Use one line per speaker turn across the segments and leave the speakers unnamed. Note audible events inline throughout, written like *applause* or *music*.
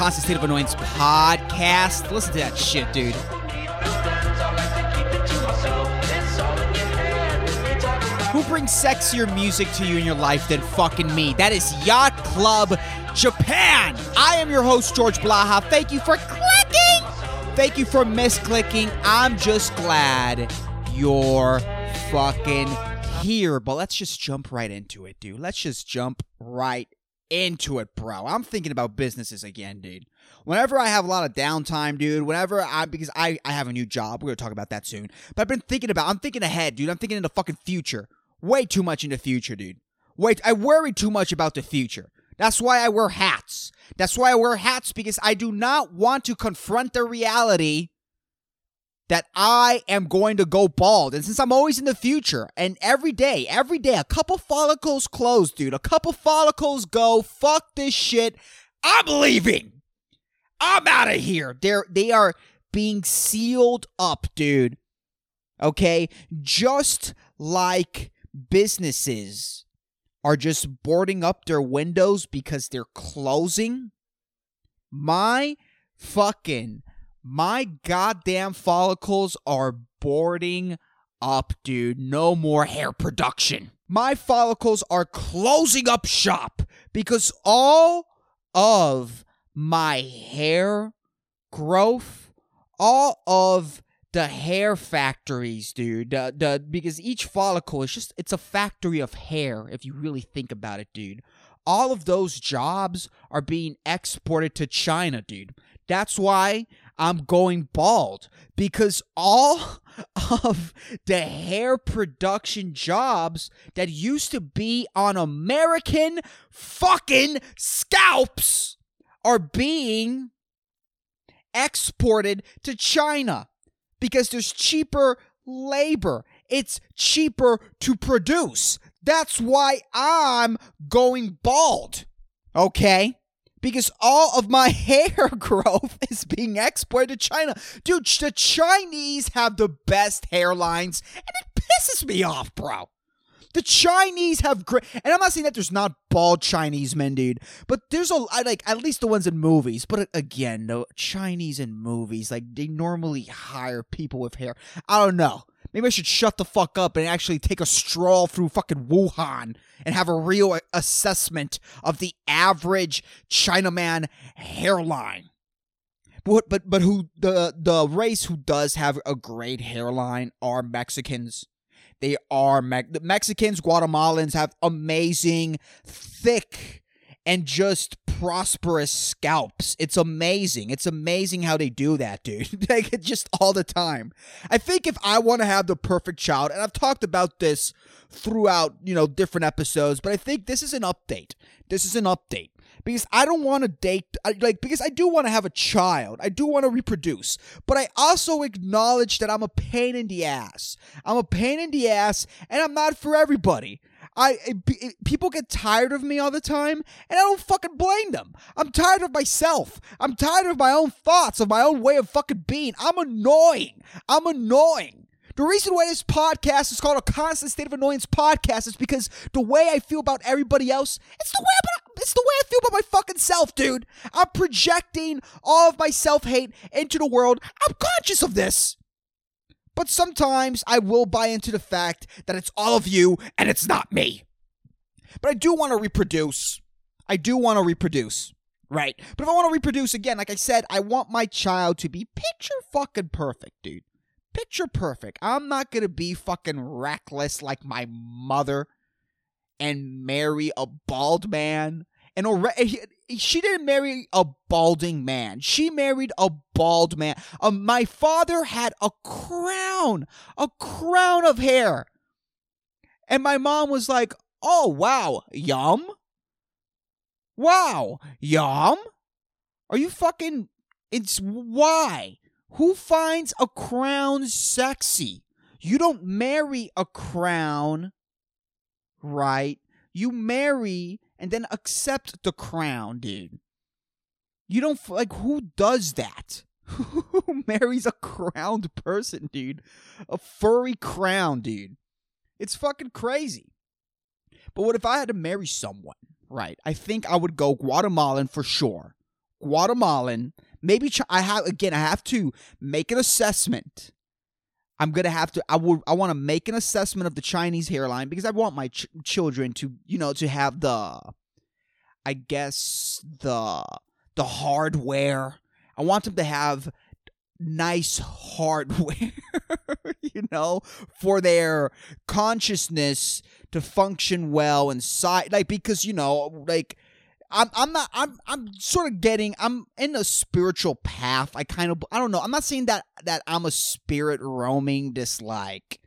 Constant State of Annoyance podcast. Listen to that shit, dude. Who brings sexier music to you in your life than fucking me? That is Yacht Club Japan. I am your host, George Blaha. Thank you for clicking. Thank you for misclicking. I'm just glad you're fucking here. But let's just jump right into it, dude. Let's just jump right into it, bro. I'm thinking about businesses again, dude. Whenever I have a lot of downtime, dude, whenever I because I, I have a new job, we're gonna talk about that soon. But I've been thinking about I'm thinking ahead, dude. I'm thinking in the fucking future. Way too much in the future, dude. Wait, I worry too much about the future. That's why I wear hats. That's why I wear hats because I do not want to confront the reality that I am going to go bald. And since I'm always in the future and every day, every day, a couple follicles close, dude. A couple follicles go, fuck this shit. I'm leaving. I'm out of here. They're they are being sealed up, dude. Okay? Just like businesses are just boarding up their windows because they're closing. My fucking my goddamn follicles are boarding up, dude. No more hair production. My follicles are closing up shop because all of my hair growth, all of the hair factories, dude. The, the because each follicle is just it's a factory of hair if you really think about it, dude. All of those jobs are being exported to China, dude. That's why I'm going bald because all *laughs* of the hair production jobs that used to be on American fucking scalps are being exported to China because there's cheaper labor. It's cheaper to produce. That's why I'm going bald. Okay? Because all of my *laughs* hair growth is being exported to China. Dude, the Chinese have the best hairlines, and it pisses me off, bro. The Chinese have great, and I'm not saying that there's not bald Chinese men, dude, but there's a I like at least the ones in movies. But again, the Chinese in movies, like they normally hire people with hair. I don't know. Maybe I should shut the fuck up and actually take a stroll through fucking Wuhan and have a real assessment of the average Chinaman hairline. But but but who the the race who does have a great hairline are Mexicans. They are Me- Mexicans, Guatemalans have amazing, thick, and just prosperous scalps. It's amazing. It's amazing how they do that, dude. *laughs* like just all the time. I think if I want to have the perfect child, and I've talked about this throughout, you know, different episodes, but I think this is an update. This is an update because I don't want to date like because I do want to have a child. I do want to reproduce. But I also acknowledge that I'm a pain in the ass. I'm a pain in the ass and I'm not for everybody. I it, it, people get tired of me all the time and I don't fucking blame them. I'm tired of myself. I'm tired of my own thoughts, of my own way of fucking being. I'm annoying. I'm annoying. The reason why this podcast is called a constant state of annoyance podcast is because the way I feel about everybody else, it's the way it's the way I feel about my fucking self, dude. I'm projecting all of my self-hate into the world. I'm conscious of this. But sometimes I will buy into the fact that it's all of you and it's not me. But I do want to reproduce. I do want to reproduce. Right. But if I want to reproduce again, like I said, I want my child to be picture fucking perfect, dude picture perfect. I'm not going to be fucking reckless like my mother and marry a bald man. And already, eh, she didn't marry a balding man. She married a bald man. Uh, my father had a crown, a crown of hair. And my mom was like, oh, wow, yum? Wow, yum? Are you fucking. It's why? Who finds a crown sexy? You don't marry a crown, right? You marry and then accept the crown, dude. You don't like who does that? *laughs* who marries a crowned person, dude? A furry crown, dude. It's fucking crazy. But what if I had to marry someone, right? I think I would go Guatemalan for sure. Guatemalan. Maybe I have again. I have to make an assessment. I'm gonna have to. I would. I want to make an assessment of the Chinese hairline because I want my ch- children to, you know, to have the, I guess the the hardware. I want them to have nice hardware, *laughs* you know, for their consciousness to function well inside. Like because you know, like I'm I'm not I'm I'm sort of getting I'm in a spiritual path. I kind of I don't know. I'm not saying that that I'm a spirit roaming this like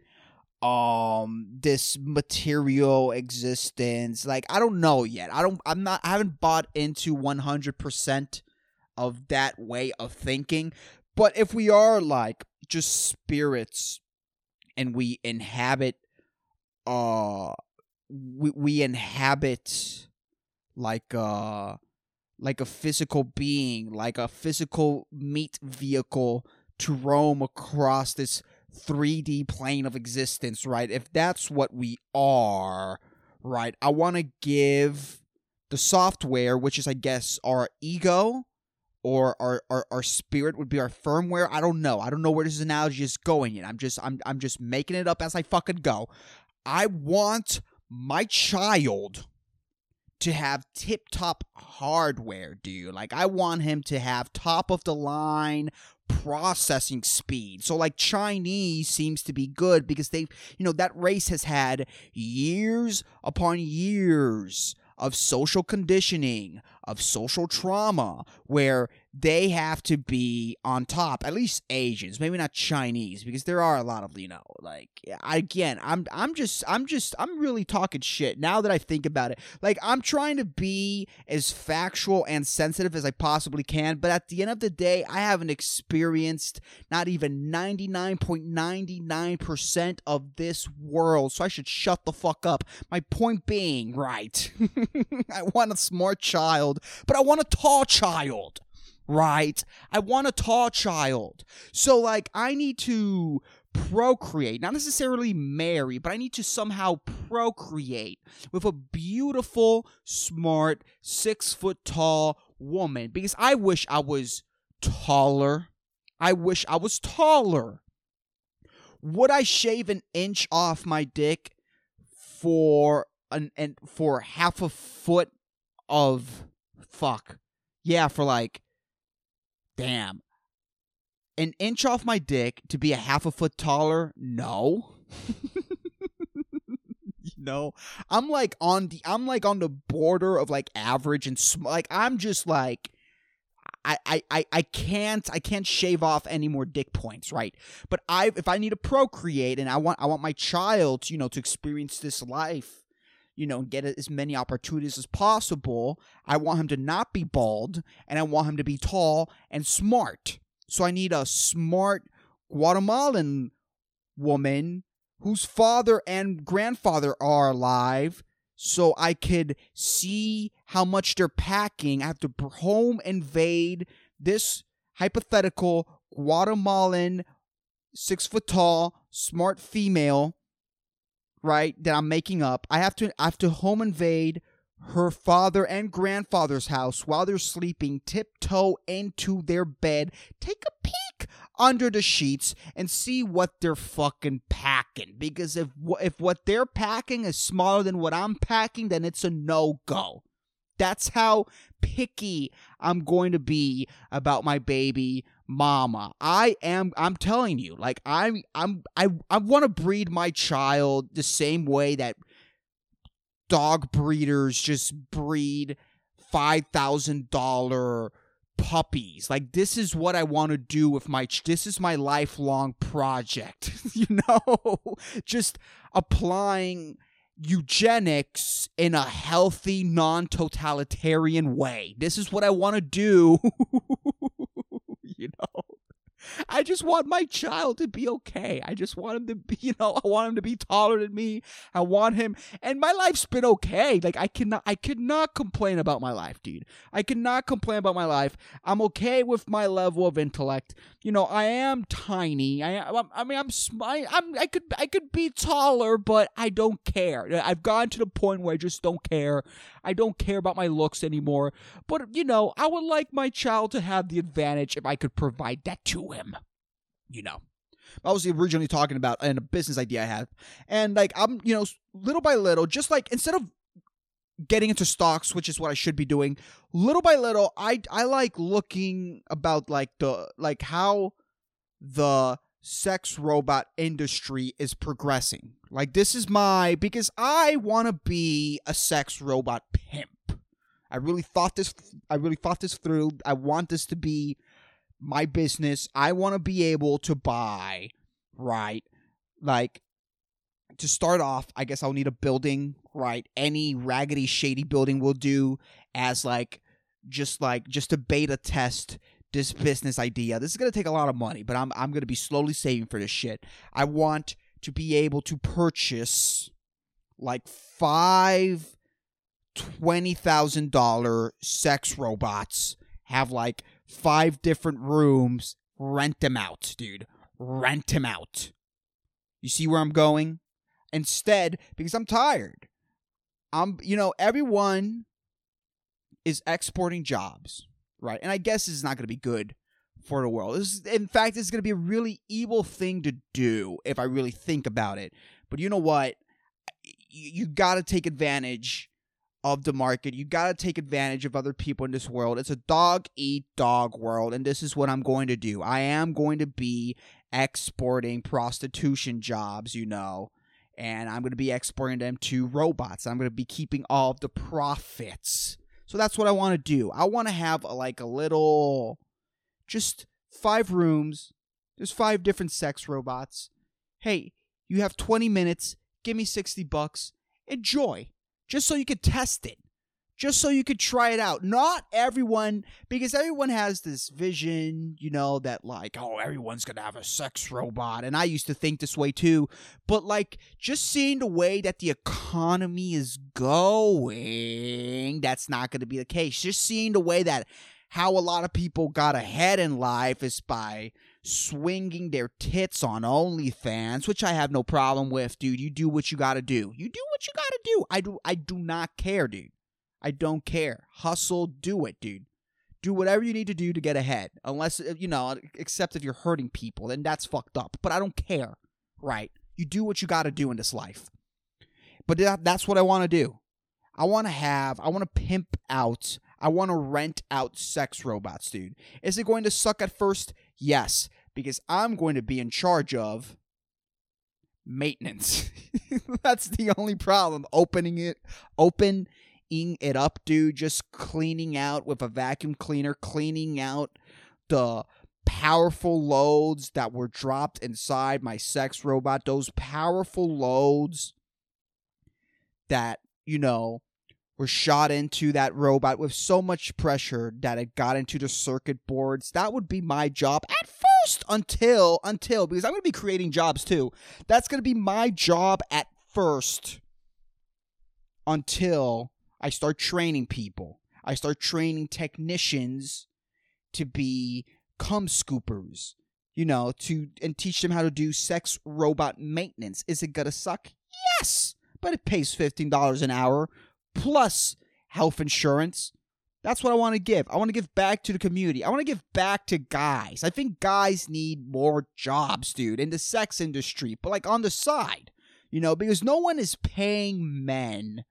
um this material existence. Like I don't know yet. I don't I'm not I haven't bought into 100% of that way of thinking. But if we are like just spirits and we inhabit uh we we inhabit like uh like a physical being, like a physical meat vehicle to roam across this 3D plane of existence, right? If that's what we are, right? I want to give the software, which is I guess our ego or our, our our spirit would be our firmware. I don't know. I don't know where this analogy is going yet. I'm just I'm I'm just making it up as I fucking go. I want my child to have tip top hardware, dude. Like, I want him to have top of the line processing speed. So, like, Chinese seems to be good because they've, you know, that race has had years upon years of social conditioning, of social trauma, where they have to be on top. At least Asians, maybe not Chinese, because there are a lot of you know, like again, I'm I'm just I'm just I'm really talking shit now that I think about it. Like I'm trying to be as factual and sensitive as I possibly can, but at the end of the day, I haven't experienced not even 99.99% of this world, so I should shut the fuck up. My point being, right? *laughs* I want a smart child, but I want a tall child right? I want a tall child. So, like, I need to procreate, not necessarily marry, but I need to somehow procreate with a beautiful, smart, six foot tall woman because I wish I was taller. I wish I was taller. Would I shave an inch off my dick for an and for half a foot of fuck? Yeah, for like damn, an inch off my dick to be a half a foot taller? No. *laughs* you know, I'm like on the I'm like on the border of like average and sm- like I'm just like I, I, I, I can't I can't shave off any more dick points, right? But I if I need to procreate and I want I want my child, you know, to experience this life you know, get as many opportunities as possible. I want him to not be bald and I want him to be tall and smart. So I need a smart Guatemalan woman whose father and grandfather are alive so I could see how much they're packing. I have to home invade this hypothetical Guatemalan, six foot tall, smart female right, that I'm making up. I have to I have to home invade her father and grandfather's house while they're sleeping, tiptoe into their bed, take a peek under the sheets and see what they're fucking packing. Because if if what they're packing is smaller than what I'm packing, then it's a no go. That's how picky I'm going to be about my baby mama. I am I'm telling you, like I'm I'm I I want to breed my child the same way that dog breeders just breed $5,000 puppies. Like this is what I want to do with my ch- this is my lifelong project, *laughs* you know? just applying eugenics in a healthy, non totalitarian way. This is what I want to do. *laughs* you know? I just want my child to be okay. I just want him to be, *laughs* you know, I want him to be taller than me. I want him and my life's been okay. Like I cannot I cannot complain about my life, dude. I cannot complain about my life. I'm okay with my level of intellect. You know, I am tiny. I I mean I'm I, I'm I could I could be taller, but I don't care. I've gotten to the point where I just don't care. I don't care about my looks anymore. But you know, I would like my child to have the advantage if I could provide that to him. You know. I was originally talking about and a business idea I have. And like I'm, you know, little by little, just like instead of getting into stocks, which is what I should be doing, little by little, I I like looking about like the like how the sex robot industry is progressing. Like this is my because I want to be a sex robot pimp. I really thought this I really thought this through. I want this to be my business. I want to be able to buy, right? Like to start off, I guess I'll need a building, right? Any raggedy shady building will do as like just like just a beta test this business idea. This is going to take a lot of money, but I'm I'm going to be slowly saving for this shit. I want to be able to purchase like five twenty thousand dollar sex robots, have like five different rooms, rent them out, dude. Rent them out. You see where I'm going? Instead, because I'm tired. I'm you know, everyone is exporting jobs right? And I guess this is not going to be good for the world. This is, in fact, this is going to be a really evil thing to do if I really think about it. But you know what? You, you got to take advantage of the market. You got to take advantage of other people in this world. It's a dog eat dog world, and this is what I'm going to do. I am going to be exporting prostitution jobs, you know, and I'm going to be exporting them to robots. I'm going to be keeping all of the profits so that's what I want to do. I want to have a, like a little, just five rooms. There's five different sex robots. Hey, you have 20 minutes. Give me 60 bucks. Enjoy. Just so you could test it just so you could try it out. Not everyone, because everyone has this vision, you know, that like, oh, everyone's gonna have a sex robot. And I used to think this way too. But like, just seeing the way that the economy is going, that's not gonna be the case. Just seeing the way that how a lot of people got ahead in life is by swinging their tits on OnlyFans, which I have no problem with, dude. You do what you gotta do. You do what you gotta do. I do I do not care, dude. I don't care. Hustle, do it, dude. Do whatever you need to do to get ahead. Unless, uh, you know, except if you're hurting people, then that's fucked up. But I don't care, right? You do what you got to do in this life. But that, that's what I want to do. I want to have, I want to pimp out, I want to rent out sex robots, dude. Is it going to suck at first? Yes, because I'm going to be in charge of maintenance. *laughs* That's the only problem. Opening it, opening it up, dude. Just cleaning out with a vacuum cleaner, cleaning out the powerful loads that were dropped inside my sex robot. Those powerful loads that, you know, were shot into that robot with so much pressure that it got into the circuit boards. That would be my job at first until until because I'm going to be creating jobs too. That's going to be my job at first until I start training people. I start training technicians to be cum scoopers, you know, to and teach them how to do sex robot maintenance. Is it gonna suck? Yes, but it pays fifteen dollars an hour plus health insurance. That's what I want to give. I want to give back to the community. I want to give back to guys. I think guys need more jobs, dude, in the sex industry, but like on the side, you know, because no one is paying men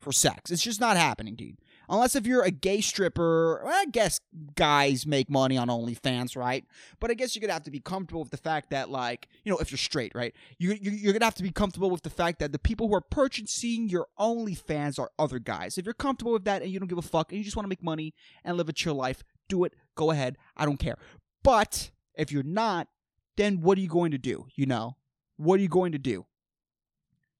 for sex. It's just not happening, dude. Unless if you're a gay stripper, I guess guys make money on OnlyFans, right? But I guess you're gonna have to be comfortable with the fact that, like, you know, if you're straight, right, you, you are gonna have to be comfortable with the fact that the people who are purchasing your OnlyFans are other guys. If you're comfortable with that and you don't give a fuck and you just want to make money and live a chill life, do it. Go ahead. I don't care. But if you're not, then what are you going to do? You know, what are you going to do?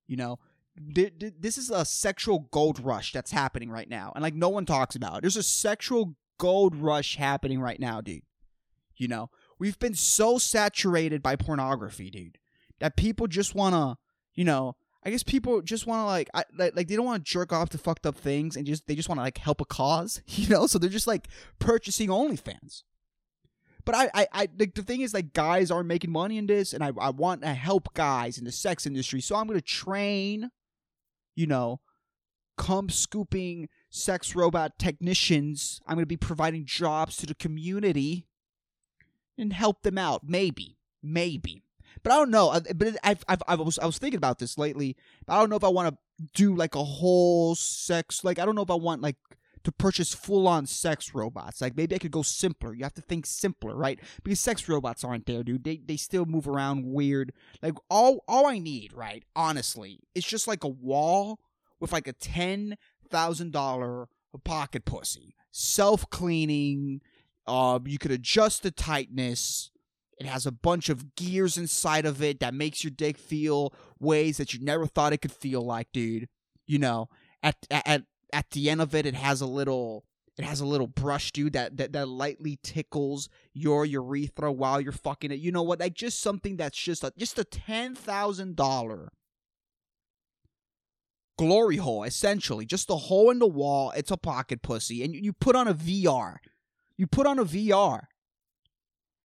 You know, this is a sexual gold rush that's happening right now, and like no one talks about. It. There's a sexual gold rush happening right now, dude. You know, we've been so saturated by pornography, dude, that people just want to, you know, I guess people just want to like, I, like, like they don't want to jerk off to fucked up things and just they just want to like help a cause, *laughs* you know. So they're just like purchasing OnlyFans. But I, I, I like the thing is like guys aren't making money in this, and I, I want to help guys in the sex industry. So I'm gonna train, you know, cum scooping sex robot technicians. I'm gonna be providing jobs to the community and help them out. Maybe, maybe. But I don't know. But I've, I've, I was, I was thinking about this lately. I don't know if I want to do like a whole sex. Like I don't know if I want like to purchase full on sex robots. Like maybe I could go simpler. You have to think simpler, right? Because sex robots aren't there, dude. They they still move around weird. Like all all I need, right? Honestly, it's just like a wall with like a ten thousand dollar pocket pussy, self cleaning. Uh, you could adjust the tightness. It has a bunch of gears inside of it that makes your dick feel ways that you never thought it could feel like, dude. You know, at at at the end of it, it has a little it has a little brush, dude, that, that that lightly tickles your urethra while you're fucking it. You know what? Like just something that's just a just a ten thousand dollar glory hole, essentially. Just a hole in the wall. It's a pocket pussy. And you, you put on a VR. You put on a VR.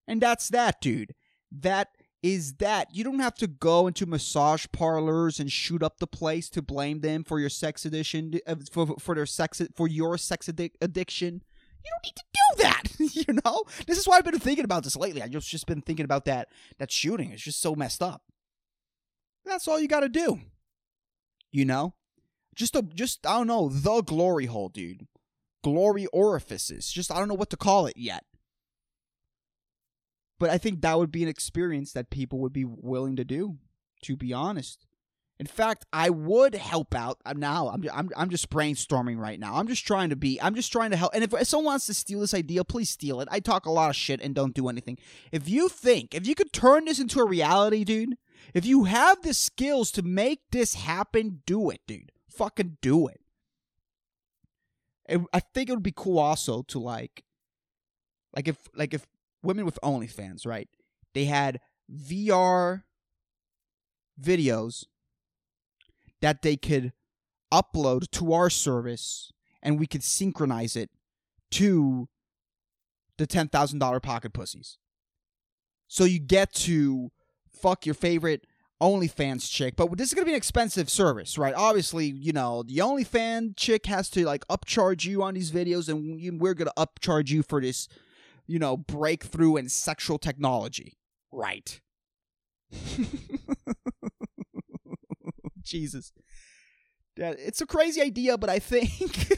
And that's that, dude. That is that you don't have to go into massage parlors and shoot up the place to blame them for your sex addiction uh, for for their sex for your sex addic- addiction. You don't need to do that. *laughs* you know, this is why I've been thinking about this lately. I just just been thinking about that that shooting. It's just so messed up. That's all you got to do. You know, just a just I don't know the glory hole, dude. Glory orifices. Just I don't know what to call it yet. But I think that would be an experience that people would be willing to do, to be honest. In fact, I would help out uh, now. I'm, I'm, I'm just brainstorming right now. I'm just trying to be, I'm just trying to help. And if someone wants to steal this idea, please steal it. I talk a lot of shit and don't do anything. If you think, if you could turn this into a reality, dude, if you have the skills to make this happen, do it, dude. Fucking do it I think it would be cool also to like, like if, like if women with OnlyFans, right? They had VR videos that they could upload to our service and we could synchronize it to the $10,000 pocket pussies. So you get to fuck your favorite OnlyFans chick, but this is gonna be an expensive service, right? Obviously, you know the OnlyFans chick has to like upcharge you on these videos, and we're gonna upcharge you for this you know, breakthrough in sexual technology. Right. *laughs* Jesus. Yeah, it's a crazy idea, but I think *laughs*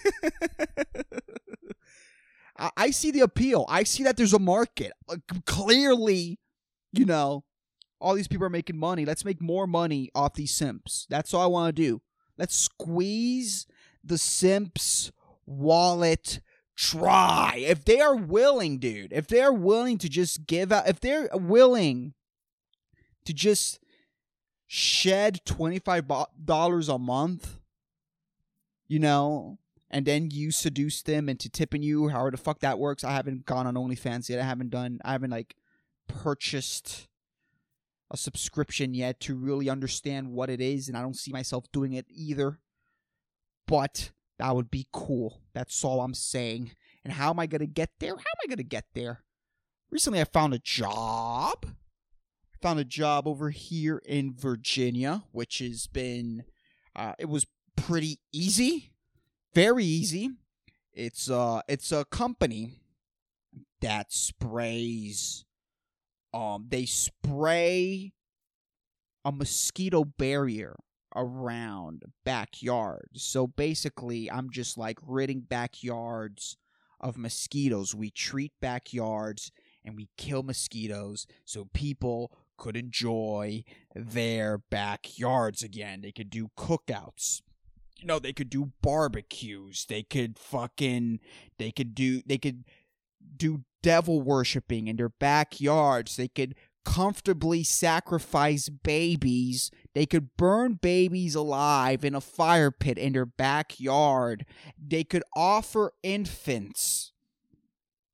I, I see the appeal. I see that there's a market. Uh, clearly, you know, all these people are making money. Let's make more money off these simps. That's all I want to do. Let's squeeze the simps wallet try. If they are willing, dude, if they're willing to just give out, if they're willing to just shed $25 a month, you know, and then you seduce them into tipping you, however the fuck that works. I haven't gone on OnlyFans yet. I haven't done, I haven't like purchased a subscription yet to really understand what it is, and I don't see myself doing it either. But that would be cool. That's all I'm saying. And how am I going to get there? How am I going to get there? Recently, I found a job. I found a job over here in Virginia, which has been, uh, it was pretty easy, very easy. It's uh, it's a company that sprays. Um, they spray a mosquito barrier around backyards. So basically, I'm just like ridding backyards of mosquitoes. We treat backyards and we kill mosquitoes so people could enjoy their backyards again. They could do cookouts. You know, they could do barbecues. They could fucking they could do they could do devil worshipping in their backyards. They could comfortably sacrifice babies. They could burn babies alive in a fire pit in their backyard. They could offer infants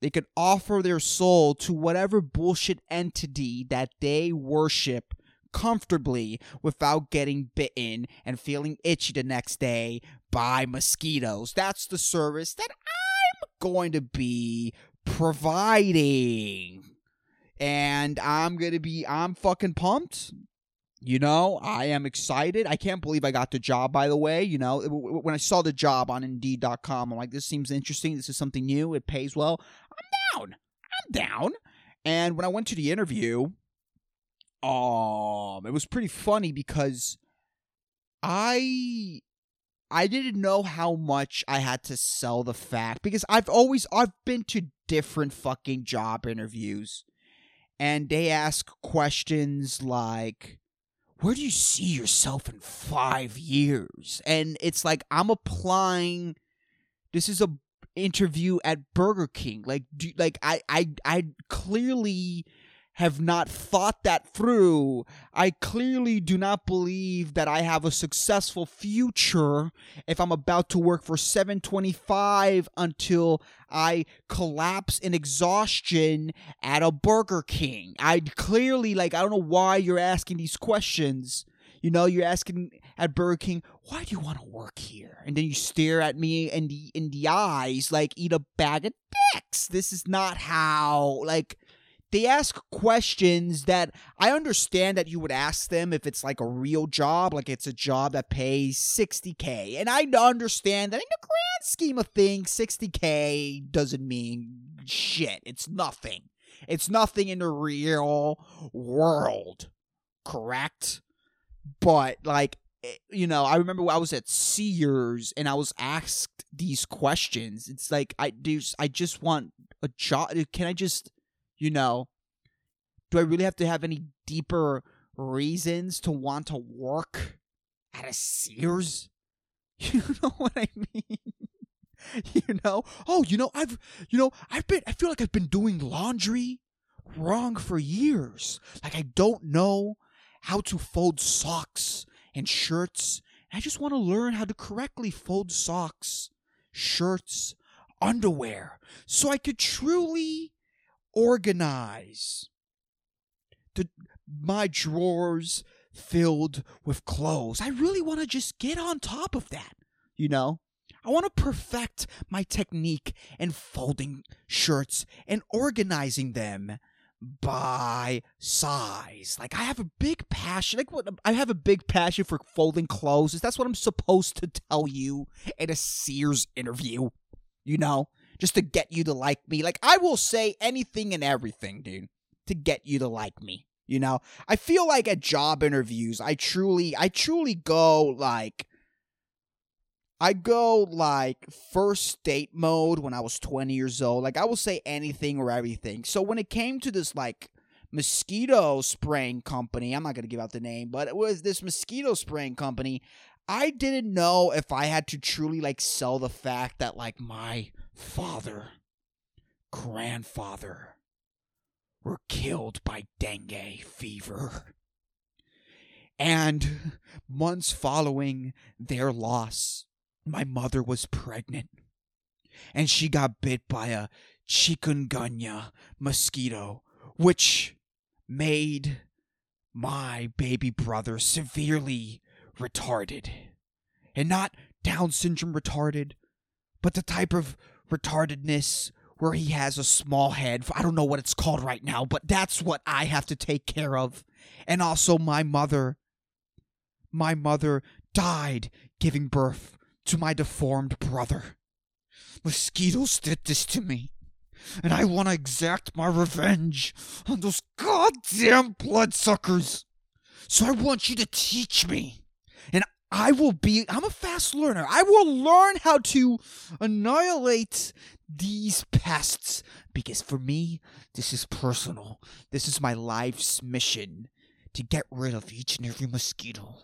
they could offer their soul to whatever bullshit entity that they worship comfortably without getting bitten and feeling itchy the next day by mosquitoes. That's the service that I'm going to be providing. And I'm going to be, I'm fucking pumped. You know, I am excited. I can't believe I got the job, by the way. You know, when I saw the job on Indeed.com, I'm like, this seems interesting. This is something new. It pays well. I'm down. I'm down. And when I went to the interview, um, it was pretty funny because I I didn't know how much I had to sell the fact because I've always I've been to different fucking job interviews and they ask questions like where do you see yourself in 5 years? And it's like I'm applying this is a interview at Burger King. Like do, like I I I clearly have not thought that through. I clearly do not believe that I have a successful future if I'm about to work for 725 until I collapse in exhaustion at a Burger King. I clearly like I don't know why you're asking these questions. You know, you're asking at Burger King, why do you want to work here? And then you stare at me in the in the eyes like eat a bag of dicks. This is not how like they ask questions that I understand that you would ask them if it's like a real job, like it's a job that pays 60K. And I understand that in the grand scheme of things, 60K doesn't mean shit. It's nothing. It's nothing in the real world. Correct? But, like, eh, you know, I remember I was at Sears and I was asked these questions. It's like I do I just want a job. Can I just you know, do I really have to have any deeper reasons to want to work at a Sears? *laughs* You know what I mean? *laughs* you know? Oh, you know, I've you know, I've been I feel like I've been doing laundry wrong for years. Like I don't know how to fold socks and shirts. I just want to learn how to correctly fold socks, shirts, underwear so I could truly organize the my drawers filled with clothes. I really want to just get on top of that, you know? I want to perfect my technique in folding shirts and organizing them by size. Like I have a big passion. Like I have a big passion for folding clothes. That's what I'm supposed to tell you in a Sears interview. You know? Just to get you to like me. Like I will say anything and everything, dude, to get you to like me. You know, I feel like at job interviews, I truly, I truly go like, I go like first date mode when I was 20 years old. Like I will say anything or everything. So when it came to this like mosquito spraying company, I'm not going to give out the name, but it was this mosquito spraying company. I didn't know if I had to truly like sell the fact that like my father, grandfather were killed by dengue fever. And months following their loss, my mother was pregnant. And she got bit by a chikungunya mosquito, which made my baby brother severely retarded. And not Down syndrome retarded, but the type of retardedness where he has a small head. I don't know what it's called right now, but that's what I have to take care of. And also, my mother. My mother died giving birth to my deformed brother. Mosquitoes did this to me. And I want to exact my revenge on those goddamn bloodsuckers. So I want you to teach me I will be, I'm a fast learner. I will learn how to annihilate these pests because for me, this is personal. This is my life's mission to get rid of each and every mosquito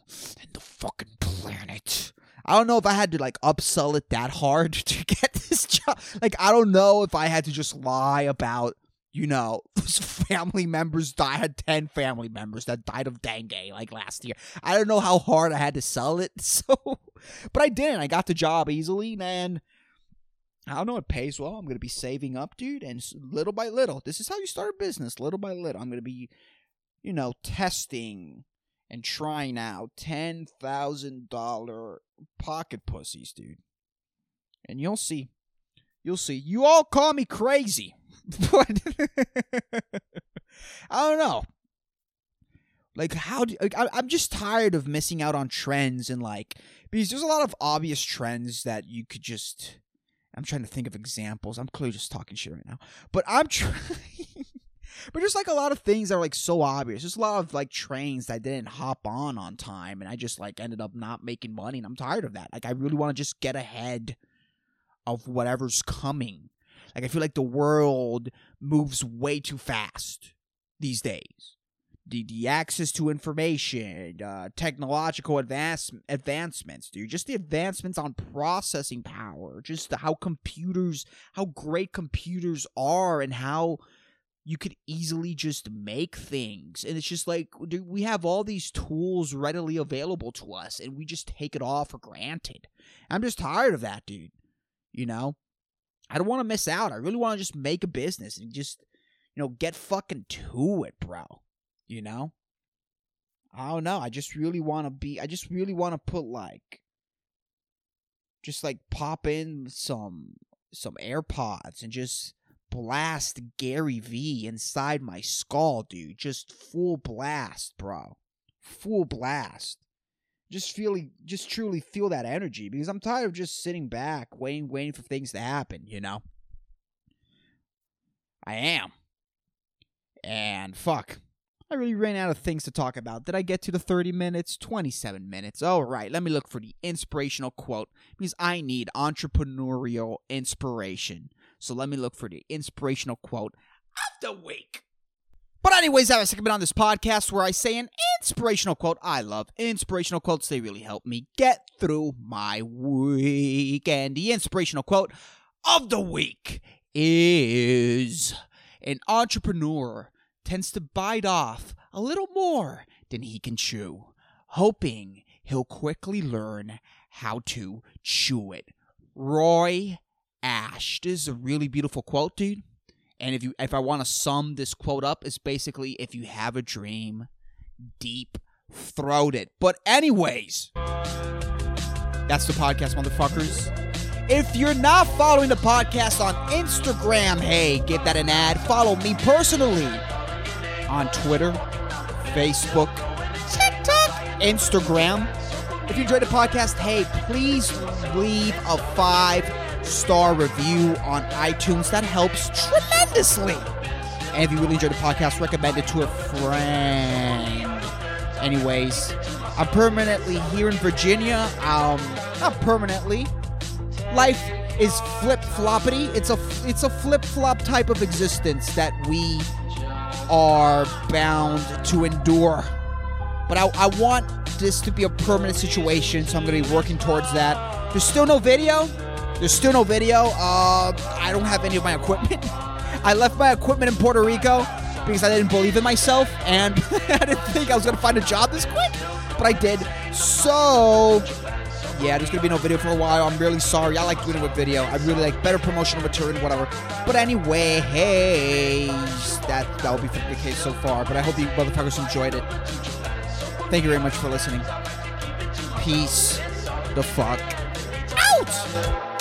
in the fucking planet. I don't know if I had to like upsell it that hard *laughs* to get this job. Like, I don't know if I had to just lie about you know, *laughs* family members died. I had 10 family members that died of dengue like last year. I don't know how hard I had to sell it. *laughs* So, but I didn't. I got the job easily. And I don't know. It pays well. I'm gonna be saving up, dude, and little by little. This is how you start a business. Little by little, I'm gonna be, you know, testing and trying out ten thousand dollar pocket pussies, dude. And you'll see. You'll see. You all call me crazy, *laughs* but I don't know. Like how do like, I, I'm just tired of missing out on trends and like because there's a lot of obvious trends that you could just I'm trying to think of examples. I'm clearly just talking shit right now. But I'm *laughs* trying. but there's like a lot of things that are like so obvious. There's a lot of like trains that I didn't hop on on time, and I just like ended up not making money, and I'm tired of that. Like I really want to just get ahead of whatever's coming. Like I feel like the world moves way too fast these days the, the access to information, uh, technological advance, advancements, dude. Just the advancements on processing power, just how computers, how great computers are, and how you could easily just make things. And it's just like, dude, we have all these tools readily available to us, and we just take it all for granted. I'm just tired of that, dude. You know? I don't want to miss out. I really want to just make a business and just, you know, get fucking to it, bro you know? I don't know. I just really want to be, I just really want to put like, just like pop in some, some AirPods and just blast Gary V inside my skull, dude. Just full blast, bro. Full blast. Just feeling, just truly feel that energy because I'm tired of just sitting back, waiting, waiting for things to happen, you know? I am. And fuck. I really ran out of things to talk about. Did I get to the 30 minutes? 27 minutes. All right, let me look for the inspirational quote because I need entrepreneurial inspiration. So let me look for the inspirational quote of the week. But anyways, I have a segment on this podcast where I say an inspirational quote. I love inspirational quotes. They really help me get through my week. And the inspirational quote of the week is an entrepreneur tends to bite off a little more than he can chew, hoping he'll quickly learn how to chew it. Roy Ash. This is a really beautiful quote, dude. And if you if I want to sum this quote up, it's basically if you have a dream, deep throat it. But anyways, that's the podcast, motherfuckers. If you're not following the podcast on Instagram, hey, get that an ad. Follow me personally on Twitter, Facebook, TikTok, Instagram. If you enjoyed the podcast, hey, please leave a five star review on iTunes. That helps tremendously. And if you really enjoyed the podcast, recommend it to a friend. Anyways, I'm permanently here in Virginia. Um, not permanently. Life is flip floppity. It's a it's a flip flop type of existence that we are bound to endure. But I, I want this to be a permanent situation, so I'm going to be working towards that. There's still no video. There's still no video. Uh, I don't have any of my equipment. *laughs* I left my equipment in Puerto Rico because I didn't believe in myself and *laughs* I didn't think I was going to find a job this quick, but I did. So yeah, there's gonna be no video for a while. I'm really sorry. I like doing it with video. I really like better promotional material, and whatever. But anyway, hey, that that will be the case so far. But I hope you motherfuckers enjoyed it. Thank you very much for listening. Peace the fuck out.